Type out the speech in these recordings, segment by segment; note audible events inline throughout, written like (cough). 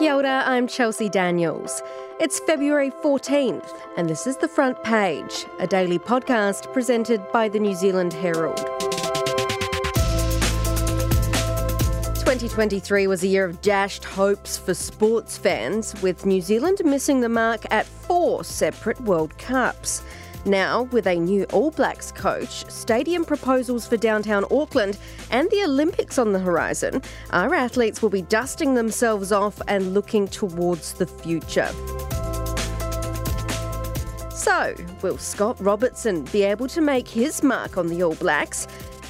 Kia ora, I'm Chelsea Daniels. It's February 14th, and this is The Front Page, a daily podcast presented by the New Zealand Herald. 2023 was a year of dashed hopes for sports fans, with New Zealand missing the mark at four separate World Cups. Now, with a new All Blacks coach, stadium proposals for downtown Auckland, and the Olympics on the horizon, our athletes will be dusting themselves off and looking towards the future. So, will Scott Robertson be able to make his mark on the All Blacks?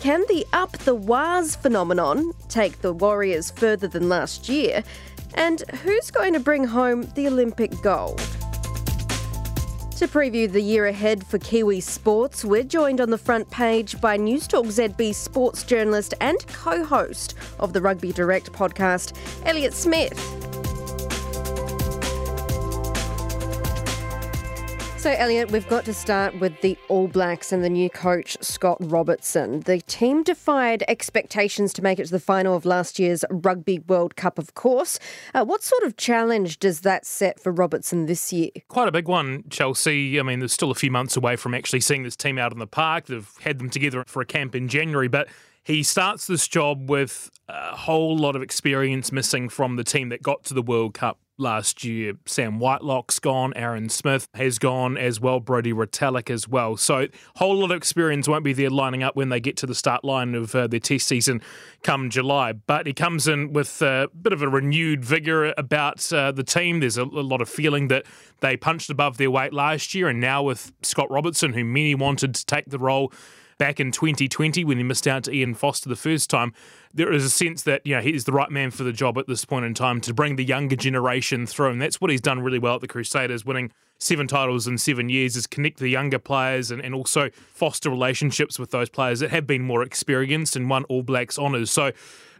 Can the up the Wahs phenomenon take the Warriors further than last year? And who's going to bring home the Olympic gold? To preview the year ahead for Kiwi sports, we're joined on the front page by Newstalk ZB sports journalist and co host of the Rugby Direct podcast, Elliott Smith. So, Elliot, we've got to start with the All Blacks and the new coach, Scott Robertson. The team defied expectations to make it to the final of last year's Rugby World Cup, of course. Uh, what sort of challenge does that set for Robertson this year? Quite a big one, Chelsea. I mean, there's still a few months away from actually seeing this team out in the park. They've had them together for a camp in January, but he starts this job with a whole lot of experience missing from the team that got to the World Cup last year. Sam Whitelock's gone, Aaron Smith has gone as well, Brodie Retallick as well. So, whole lot of experience won't be there lining up when they get to the start line of uh, their test season come July. But he comes in with a bit of a renewed vigour about uh, the team. There's a, a lot of feeling that they punched above their weight last year, and now with Scott Robertson, who many wanted to take the role back in 2020 when he missed out to Ian Foster the first time, there is a sense that you know he's the right man for the job at this point in time to bring the younger generation through, and that's what he's done really well at the Crusaders, winning seven titles in seven years. Is connect the younger players and, and also foster relationships with those players that have been more experienced and won All Blacks honours. So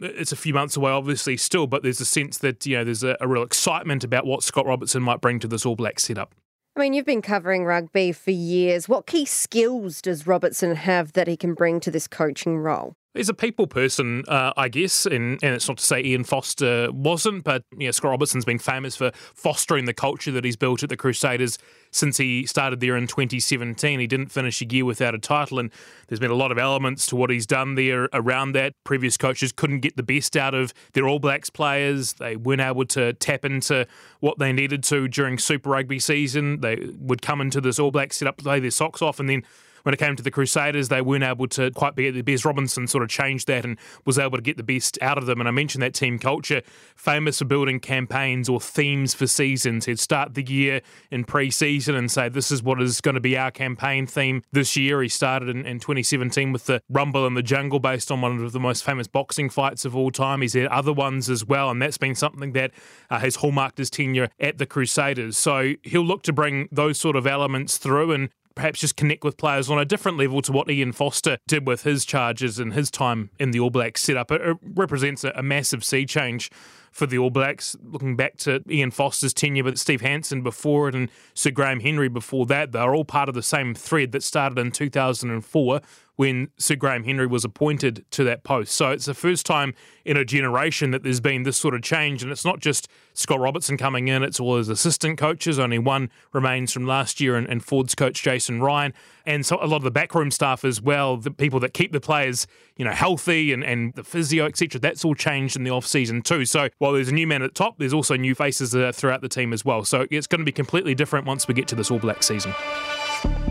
it's a few months away, obviously, still, but there's a sense that you know there's a, a real excitement about what Scott Robertson might bring to this All Black setup. I mean, you've been covering rugby for years. What key skills does Robertson have that he can bring to this coaching role? He's a people person, uh, I guess, and, and it's not to say Ian Foster wasn't, but you know, Scott Robertson's been famous for fostering the culture that he's built at the Crusaders since he started there in 2017. He didn't finish a year without a title, and there's been a lot of elements to what he's done there around that. Previous coaches couldn't get the best out of their All Blacks players. They weren't able to tap into what they needed to during Super Rugby season. They would come into this All Blacks setup, play their socks off, and then when it came to the Crusaders, they weren't able to quite be at their best. Robertson sort of changed that and was able to get the best out of them. And I mentioned that team culture, famous for building campaigns or themes for seasons. He'd start the year in pre season and say, This is what is going to be our campaign theme this year. He started in, in 2017 with the Rumble in the Jungle based on one of the most famous boxing fights of all time. He's had other ones as well, and that's been something that uh, has hallmarked his tenure at the Crusaders. So he'll look to bring those sort of elements through and perhaps just connect with players on a different level to what Ian Foster did with his charges and his time in the All Blacks setup. It, it represents a, a massive sea change for the All Blacks. Looking back to Ian Foster's tenure with Steve Hansen before it and Sir Graham Henry before that, they're all part of the same thread that started in 2004 when Sir Graham Henry was appointed to that post. So it's the first time in a generation that there's been this sort of change. And it's not just Scott Robertson coming in, it's all his assistant coaches. Only one remains from last year, and, and Ford's coach, Jason Ryan. And so a lot of the backroom staff as well, the people that keep the players, you know, healthy and, and the physio, etc. That's all changed in the off season too. So while there's a new man at the top, there's also new faces throughout the team as well. So it's going to be completely different once we get to this All Black season.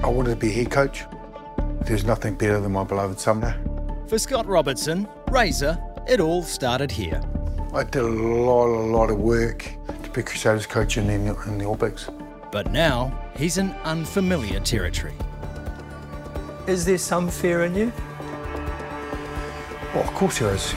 I wanted to be head coach. There's nothing better than my beloved Sumner. For Scott Robertson, Razor, it all started here. I did a lot, a lot of work to be Crusaders coach in the, in the All Blacks. But now he's in unfamiliar territory. Is there some fear in you? Well, of course there is.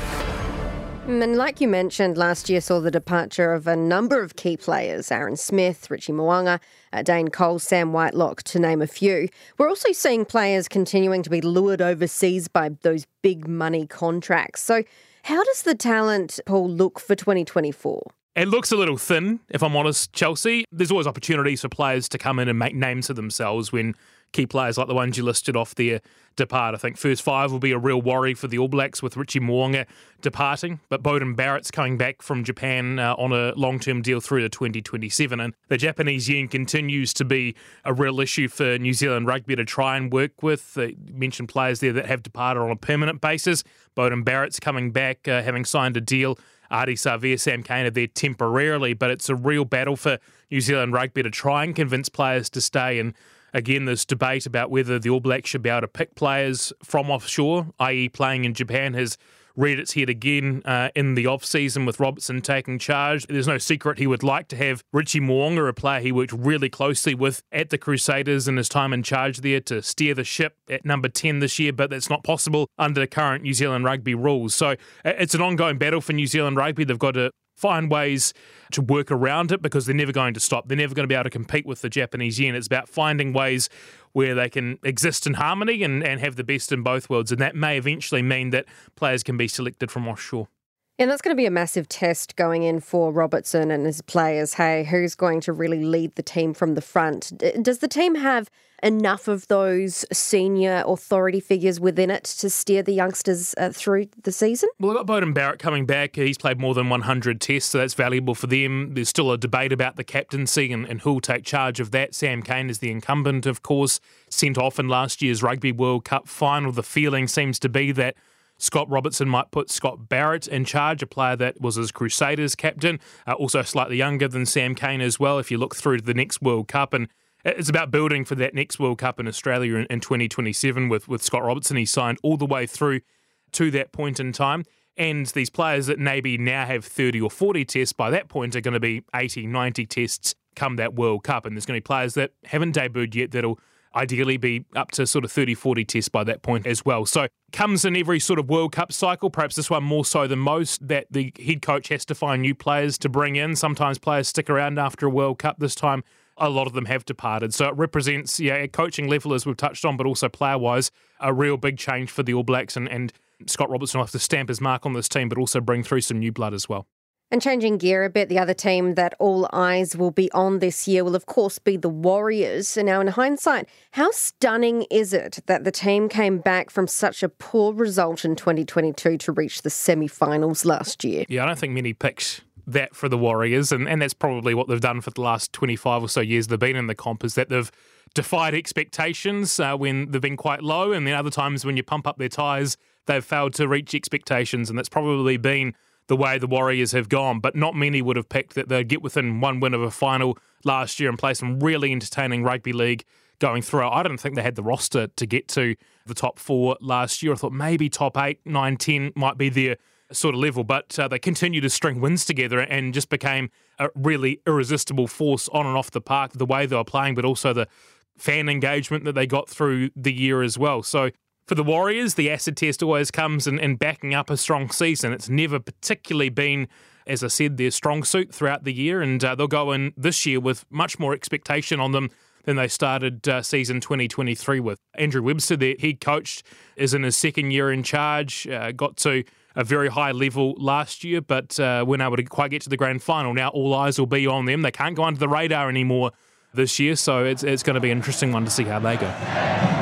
Mm, and like you mentioned, last year saw the departure of a number of key players Aaron Smith, Richie Mo'unga, uh, Dane Coles, Sam Whitelock, to name a few. We're also seeing players continuing to be lured overseas by those big money contracts. So, how does the talent pool look for 2024? It looks a little thin, if I'm honest, Chelsea. There's always opportunities for players to come in and make names for themselves when key players like the ones you listed off there depart. I think first five will be a real worry for the All Blacks with Richie Mo'unga departing, but Beauden Barrett's coming back from Japan uh, on a long term deal through to 2027. And the Japanese yen continues to be a real issue for New Zealand rugby to try and work with. Uh, mentioned players there that have departed on a permanent basis. Beauden Barrett's coming back, uh, having signed a deal. Ardie Savea, Sam Cane are there temporarily, but it's a real battle for New Zealand rugby to try and convince players to stay. And again, this debate about whether the All Blacks should be able to pick players from offshore, i.e., playing in Japan, has reared its head again uh, in the off season with Robertson taking charge. There's no secret he would like to have Richie Mo'unga, a player he worked really closely with at the Crusaders in his time in charge there, to steer the ship at number 10 this year, but that's not possible under the current New Zealand rugby rules. So uh, it's an ongoing battle for New Zealand rugby. They've got to find ways to work around it because they're never going to stop. They're never going to be able to compete with the Japanese yen. It's about finding ways where they can exist in harmony and, and have the best in both worlds. And that may eventually mean that players can be selected from offshore. And that's going to be a massive test going in for Robertson and his players. Hey, who's going to really lead the team from the front? Does the team have enough of those senior authority figures within it to steer the youngsters uh, through the season? Well, we've got Beauden Barrett coming back. He's played more than 100 tests, so that's valuable for them. There's still a debate about the captaincy and, and who'll take charge of that. Sam Cane is the incumbent, of course, sent off in last year's Rugby World Cup final. The feeling seems to be that Scott Robertson might put Scott Barrett in charge, a player that was his Crusaders captain, uh, also slightly younger than Sam Cane as well. If you look through to the next World Cup, and it's about building for that next World Cup in Australia in, in 2027 with, with Scott Robertson. He signed all the way through to that point in time. And these players that maybe now have 30 or 40 tests by that point are going to be 80, 90 tests come that World Cup. And there's going to be players that haven't debuted yet that'll ideally be up to sort of 30, 40 tests by that point as well. So comes in every sort of World Cup cycle, perhaps this one more so than most, that the head coach has to find new players to bring in. Sometimes players stick around after a World Cup. This time, a lot of them have departed. So it represents, yeah, at coaching level, as we've touched on, but also player wise, a real big change for the All Blacks. And, and Scott Robertson will have to stamp his mark on this team, but also bring through some new blood as well. And changing gear a bit, the other team that all eyes will be on this year will, of course, be the Warriors. And now, in hindsight, how stunning is it that the team came back from such a poor result in 2022 to reach the semi finals last year? Yeah, I don't think many picks that for the Warriors, and, and that's probably what they've done for the last 25 or so years they've been in the comp, is that they've defied expectations uh, when they've been quite low, and then other times when you pump up their tyres, they've failed to reach expectations, and that's probably been the way the Warriors have gone, but not many would have picked that they'd get within one win of a final last year and play some really entertaining rugby league going through. I don't think they had the roster to get to the top four last year. I thought maybe top eight, nine, ten might be their sort of level, but uh, they continued to string wins together and just became a really irresistible force on and off the park, the way they were playing, but also the fan engagement that they got through the year as well. So for the Warriors, the acid test always comes in, in backing up a strong season. It's never particularly been, as I said, their strong suit throughout the year, and uh, they'll go in this year with much more expectation on them than they started uh, season 2023 with. Andrew Webster, their head coach, is in his second year in charge, uh, got to a very high level last year, but uh, weren't able to quite get to the grand final. Now all eyes will be on them. They can't go under the radar anymore this year, so it's, it's going to be an interesting one to see how they go.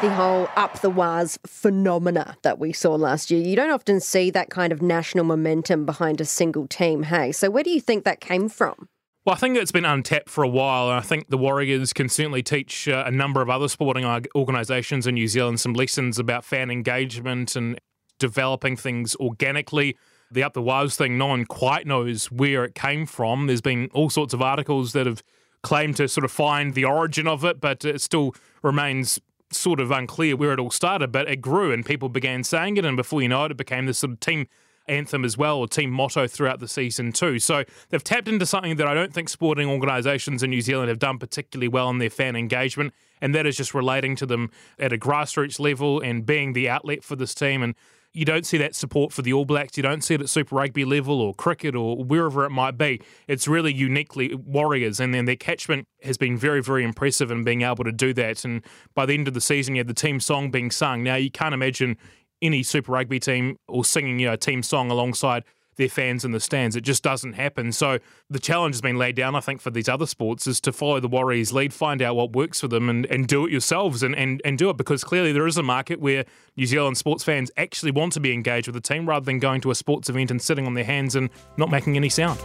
The whole up the Wahs phenomena that we saw last year. You don't often see that kind of national momentum behind a single team, hey? So where do you think that came from? Well, I think it's been untapped for a while, and I think the Warriors can certainly teach uh, a number of other sporting organisations in New Zealand some lessons about fan engagement and developing things organically. The Up the Wahs thing, no one quite knows where it came from. There's been all sorts of articles that have claimed to sort of find the origin of it, but it still remains sort of unclear where it all started, but it grew and people began saying it. And before you know it, it became this sort of team anthem as well, or team motto throughout the season too. So they've tapped into something that I don't think sporting organisations in New Zealand have done particularly well in their fan engagement, and that is just relating to them at a grassroots level and being the outlet for this team. And you don't see that support for the All Blacks. You don't see it at Super Rugby level or cricket or wherever it might be. It's really uniquely Warriors, and then their catchment has been very, very impressive in being able to do that. And by the end of the season, you had the team song being sung. Now you can't imagine any Super Rugby team or singing you know, a team song alongside their fans in the stands. It just doesn't happen. So the challenge has been laid down, I think, for these other sports is to follow the Warriors' lead, find out what works for them, and, and do it yourselves and, and, and do it because clearly there is a market where New Zealand sports fans actually want to be engaged with the team rather than going to a sports event and sitting on their hands and not making any sound.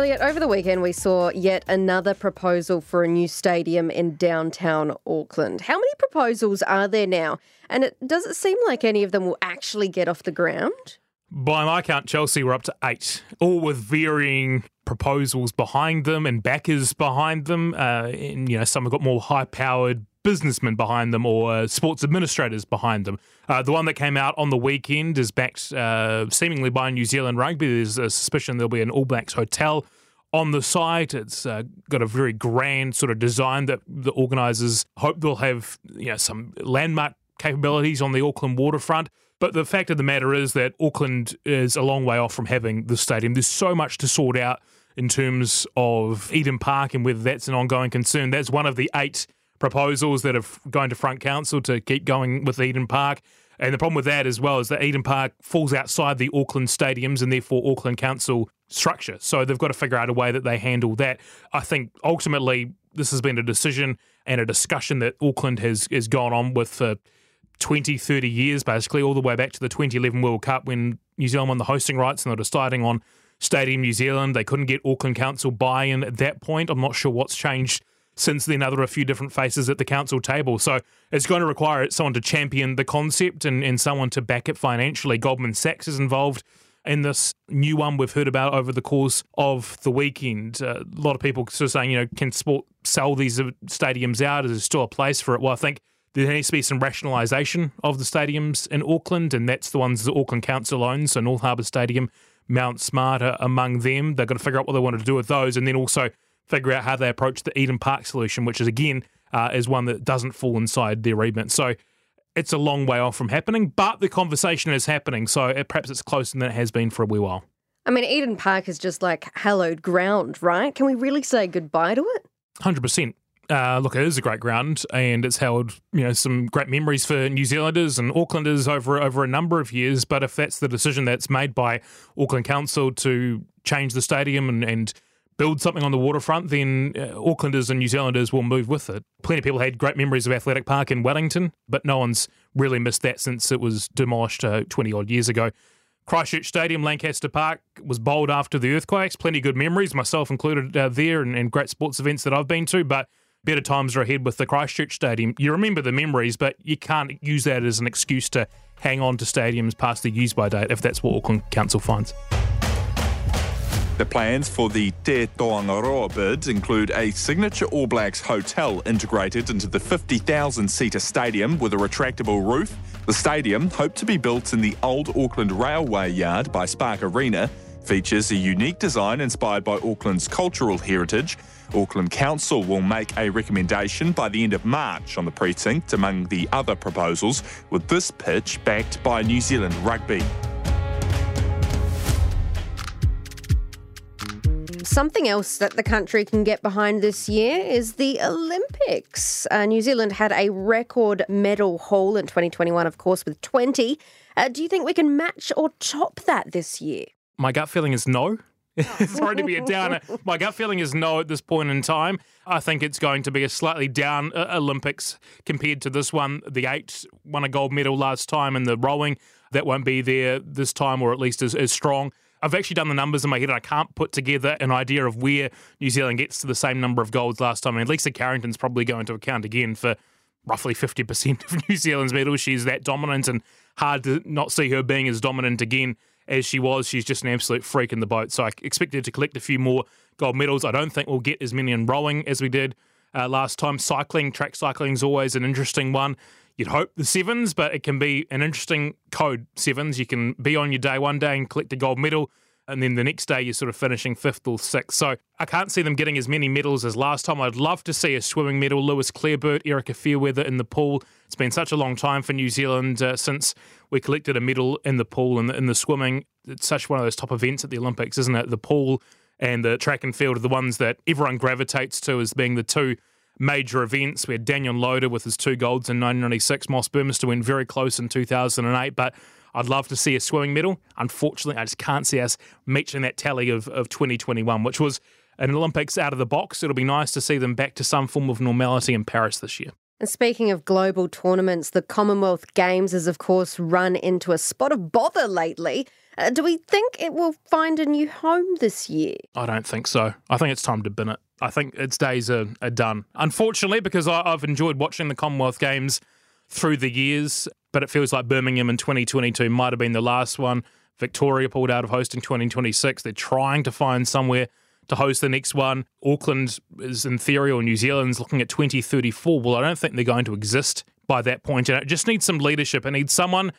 Elliot, over the weekend we saw yet another proposal for a new stadium in downtown Auckland. How many proposals are there now? And it, does it seem like any of them will actually get off the ground? By my count, Chelsea were up to eight, all with varying proposals behind them and backers behind them. Uh, and, you know, some have got more high-powered businessmen behind them or uh, sports administrators behind them. Uh, the one that came out on the weekend is backed uh, seemingly by New Zealand Rugby. There's a suspicion there'll be an All Blacks hotel on the site. It's uh, got a very grand sort of design that the organisers hope they'll have you know, some landmark capabilities on the Auckland waterfront. But the fact of the matter is that Auckland is a long way off from having the stadium. There's so much to sort out in terms of Eden Park and whether that's an ongoing concern. That's one of the eight proposals that are going to front council to keep going with Eden Park. And the problem with that as well is that Eden Park falls outside the Auckland stadiums and therefore Auckland Council structure. So they've got to figure out a way that they handle that. I think ultimately this has been a decision and a discussion that Auckland has, has gone on with for 20, 30 years, basically, all the way back to the 2011 World Cup when New Zealand won the hosting rights and they're deciding on Stadium New Zealand. They couldn't get Auckland Council buy in at that point. I'm not sure what's changed since then are a few different faces at the council table. So it's going to require someone to champion the concept and, and someone to back it financially. Goldman Sachs is involved in this new one we've heard about over the course of the weekend. Uh, a lot of people sort of saying, you know, can sport sell these stadiums out? Is there still a place for it? Well, I think there needs to be some rationalisation of the stadiums in Auckland, and that's the ones the Auckland Council owns. So North Harbour Stadium, Mount Smart are among them. They've got to figure out what they want to do with those, and then also figure out how they approach the Eden Park solution, which is again uh, is one that doesn't fall inside their remit. So it's a long way off from happening, but the conversation is happening. So it, perhaps it's closer than it has been for a wee while. I mean, Eden Park is just like hallowed ground, right? Can we really say goodbye to it? Hundred uh, percent. look, it is a great ground, and it's held you know some great memories for New Zealanders and Aucklanders over over a number of years. But if that's the decision that's made by Auckland Council to change the stadium and, and build something on the waterfront, then uh, Aucklanders and New Zealanders will move with it. Plenty of people had great memories of Athletic Park in Wellington, but no one's really missed that since it was demolished uh, 20 odd years ago. Christchurch Stadium, Lancaster Park was bowled after the earthquakes. Plenty good memories, myself included uh, there, and, and great sports events that I've been to. But better times are ahead with the Christchurch Stadium. You remember the memories, but you can't use that as an excuse to hang on to stadiums past the use by date if that's what Auckland Council finds. The plans for the Te Toangaroa bid include a signature All Blacks hotel integrated into the 50,000 seater stadium with a retractable roof. The stadium, hoped to be built in the old Auckland Railway Yard by Spark Arena, features a unique design inspired by Auckland's cultural heritage. Auckland Council will make a recommendation by the end of March on the precinct among the other proposals, with this pitch backed by New Zealand Rugby. Something else that the country can get behind this year is the Olympics. Uh, New Zealand had a record medal haul in 2021, of course, with 20. Uh, do you think we can match or top that this year? My gut feeling is no. (laughs) Sorry to be a downer. My gut feeling is no at this point in time. I think it's going to be a slightly down uh, Olympics compared to this one. The eight won a gold medal last time in the rowing. That won't be there this time, or at least as, as strong. I've actually done the numbers in my head and I can't put together an idea of where New Zealand gets to the same number of golds last time. I mean, Lisa Carrington's probably going to account again for roughly 50% (laughs) of New Zealand's medals. She's that dominant and hard to not see her being as dominant again as she was. She's just an absolute freak in the boat. So I expect her to collect a few more gold medals. I don't think we'll get as many in rowing as we did uh, last time. Cycling, track cycling is always an interesting one. You'd hope the sevens, but it can be an interesting code sevens. You can be on your day one day and collect a gold medal. and then the next day you're sort of finishing fifth or sixth. So I can't see them getting as many medals as last time. I'd love to see a swimming medal. Lewis Clareburt, Erika Fairweather in the pool. It's been such a long time for New Zealand uh, since we collected a medal in the pool and in, in the swimming. It's such one of those top events at the Olympics, isn't it? The pool and the track and field are the ones that everyone gravitates to as being the two major events. We had Danyon Loader with his two golds in 1996. Moss Burmester went very close in 2008, but I'd love to see a swimming medal. Unfortunately, I just can't see us matching that tally of, of 2021, which was an Olympics out of the box. It'll be nice to see them back to some form of normality in Paris this year. And speaking of global tournaments, the Commonwealth Games has, of course, run into a spot of bother lately. Uh, do we think it will find a new home this year? I don't think so. I think it's time to bin it. I think its days are, are done. Unfortunately, because I, I've enjoyed watching the Commonwealth Games through the years, but it feels like Birmingham in 2022 might have been the last one. Victoria pulled out of hosting 2026. They're trying to find somewhere to host the next one. Auckland is in theory, or New Zealand's looking at 2034. Well, I don't think they're going to exist by that point. And it just needs some leadership. It needs someone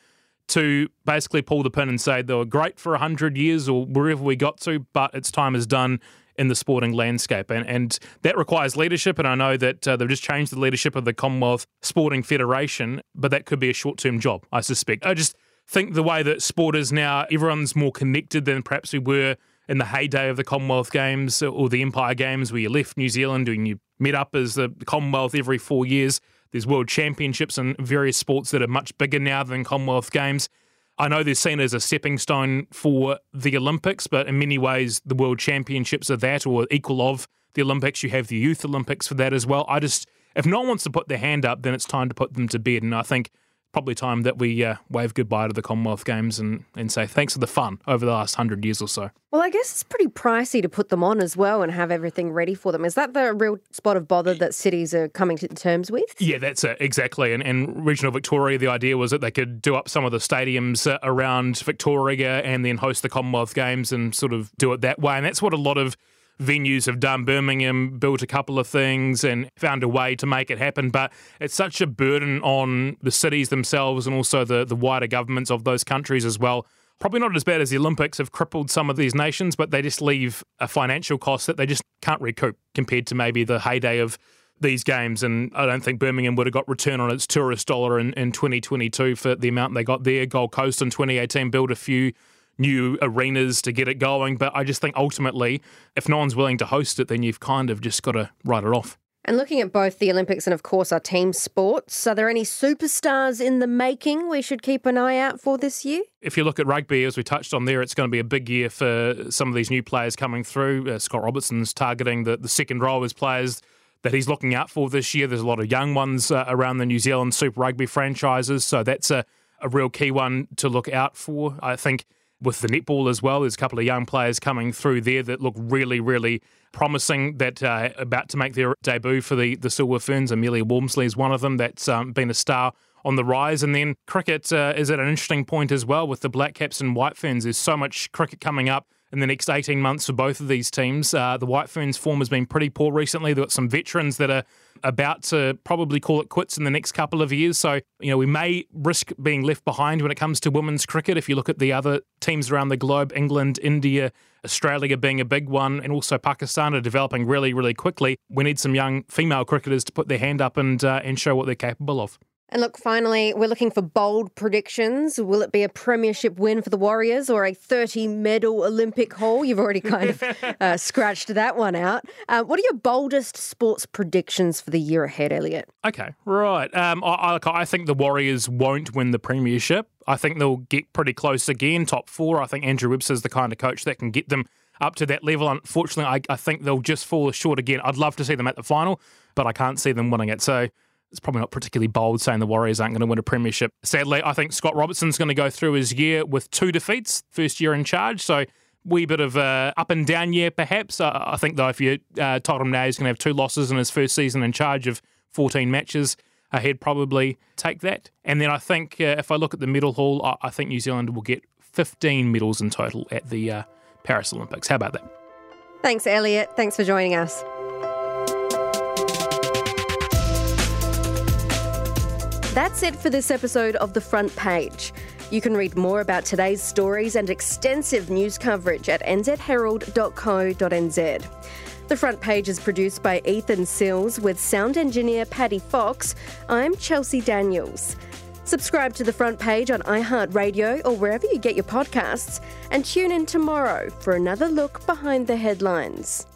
to basically pull the pin and say they were great for 100 years or wherever we got to, but its time is done in the sporting landscape. And, and that requires leadership. And I know that uh, they've just changed the leadership of the Commonwealth Sporting Federation, but that could be a short term job, I suspect. I just think the way that sport is now, everyone's more connected than perhaps we were in the heyday of the Commonwealth Games or the Empire Games, where you left New Zealand and you met up as the Commonwealth every four years. There's world championships and various sports that are much bigger now than Commonwealth Games. I know they're seen as a stepping stone for the Olympics, but in many ways, the World Championships are that or equal of the Olympics. You have the Youth Olympics for that as well. I just, if no one wants to put their hand up, then it's time to put them to bed. And I think probably time that we uh, wave goodbye to the Commonwealth Games and, and say thanks for the fun over the last hundred years or so. Well, I guess it's pretty pricey to put them on as well and have everything ready for them. Is that the real spot of bother that cities are coming to terms with? Yeah, that's it, exactly. And, and regional Victoria, the idea was that they could do up some of the stadiums uh, around Victoria and then host the Commonwealth Games and sort of do it that way. And that's what a lot of venues have done. Birmingham built a couple of things and found a way to make it happen, but it's such a burden on the cities themselves and also the, the wider governments of those countries as well. Probably not as bad as the Olympics have crippled some of these nations, but they just leave a financial cost that they just can't recoup compared to maybe the heyday of these games. And I don't think Birmingham would have got return on its tourist dollar in, in 2022 for the amount they got there. Gold Coast in 2018 built a few new arenas to get it going. But I just think ultimately, if no one's willing to host it, then you've kind of just got to write it off. And looking at both the Olympics and, of course, our team sports, are there any superstars in the making we should keep an eye out for this year? If you look at rugby, as we touched on there, it's going to be a big year for some of these new players coming through. Uh, Scott Robertson's targeting the, the second row as players that he's looking out for this year. There's a lot of young ones uh, around the New Zealand Super Rugby franchises, so that's a, a real key one to look out for. I think with the netball as well. There's a couple of young players coming through there that look really, really promising that uh, about to make their debut for the, the Silver Ferns. Amelia Walmsley is one of them that's um, been a star on the rise. And then cricket uh, is at an interesting point as well with the Black Caps and White Ferns. There's so much cricket coming up in the next 18 months for both of these teams. Uh, the White Ferns form has been pretty poor recently. They've got some veterans that are about to probably call it quits in the next couple of years. So, you know, we may risk being left behind when it comes to women's cricket. If you look at the other teams around the globe, England, India, Australia being a big one, and also Pakistan are developing really, really quickly. We need some young female cricketers to put their hand up and uh, and show what they're capable of. And look, finally, we're looking for bold predictions. Will it be a premiership win for the Warriors or a 30 medal Olympic haul? You've already kind of (laughs) uh, scratched that one out. Uh, what are your boldest sports predictions for the year ahead, Elliot? Okay, right. Um, I, I, I think the Warriors won't win the premiership. I think they'll get pretty close again, top four. I think Andrew Webster's the kind of coach that can get them up to that level. Unfortunately, I, I think they'll just fall short again. I'd love to see them at the final, but I can't see them winning it. So it's probably not particularly bold saying the Warriors aren't going to win a premiership. Sadly, I think Scott Robertson's going to go through his year with two defeats, first year in charge. So wee bit of a up and down year, perhaps. Uh, I think though, if you uh, told him now he's going to have two losses in his first season in charge of 14 matches, uh, he'd probably take that. And then I think uh, if I look at the medal haul, I, I, think New Zealand will get 15 medals in total at the uh, Paris Olympics. How about that? Thanks, Elliot. Thanks for joining us. That's it for this episode of The Front Page. You can read more about today's stories and extensive news coverage at nzherald.co.nz. The front page is produced by Ethan Sills with sound engineer Paddy Fox. I'm Chelsea Daniels. Subscribe to the front page on iHeartRadio or wherever you get your podcasts, and tune in tomorrow for another look behind the headlines.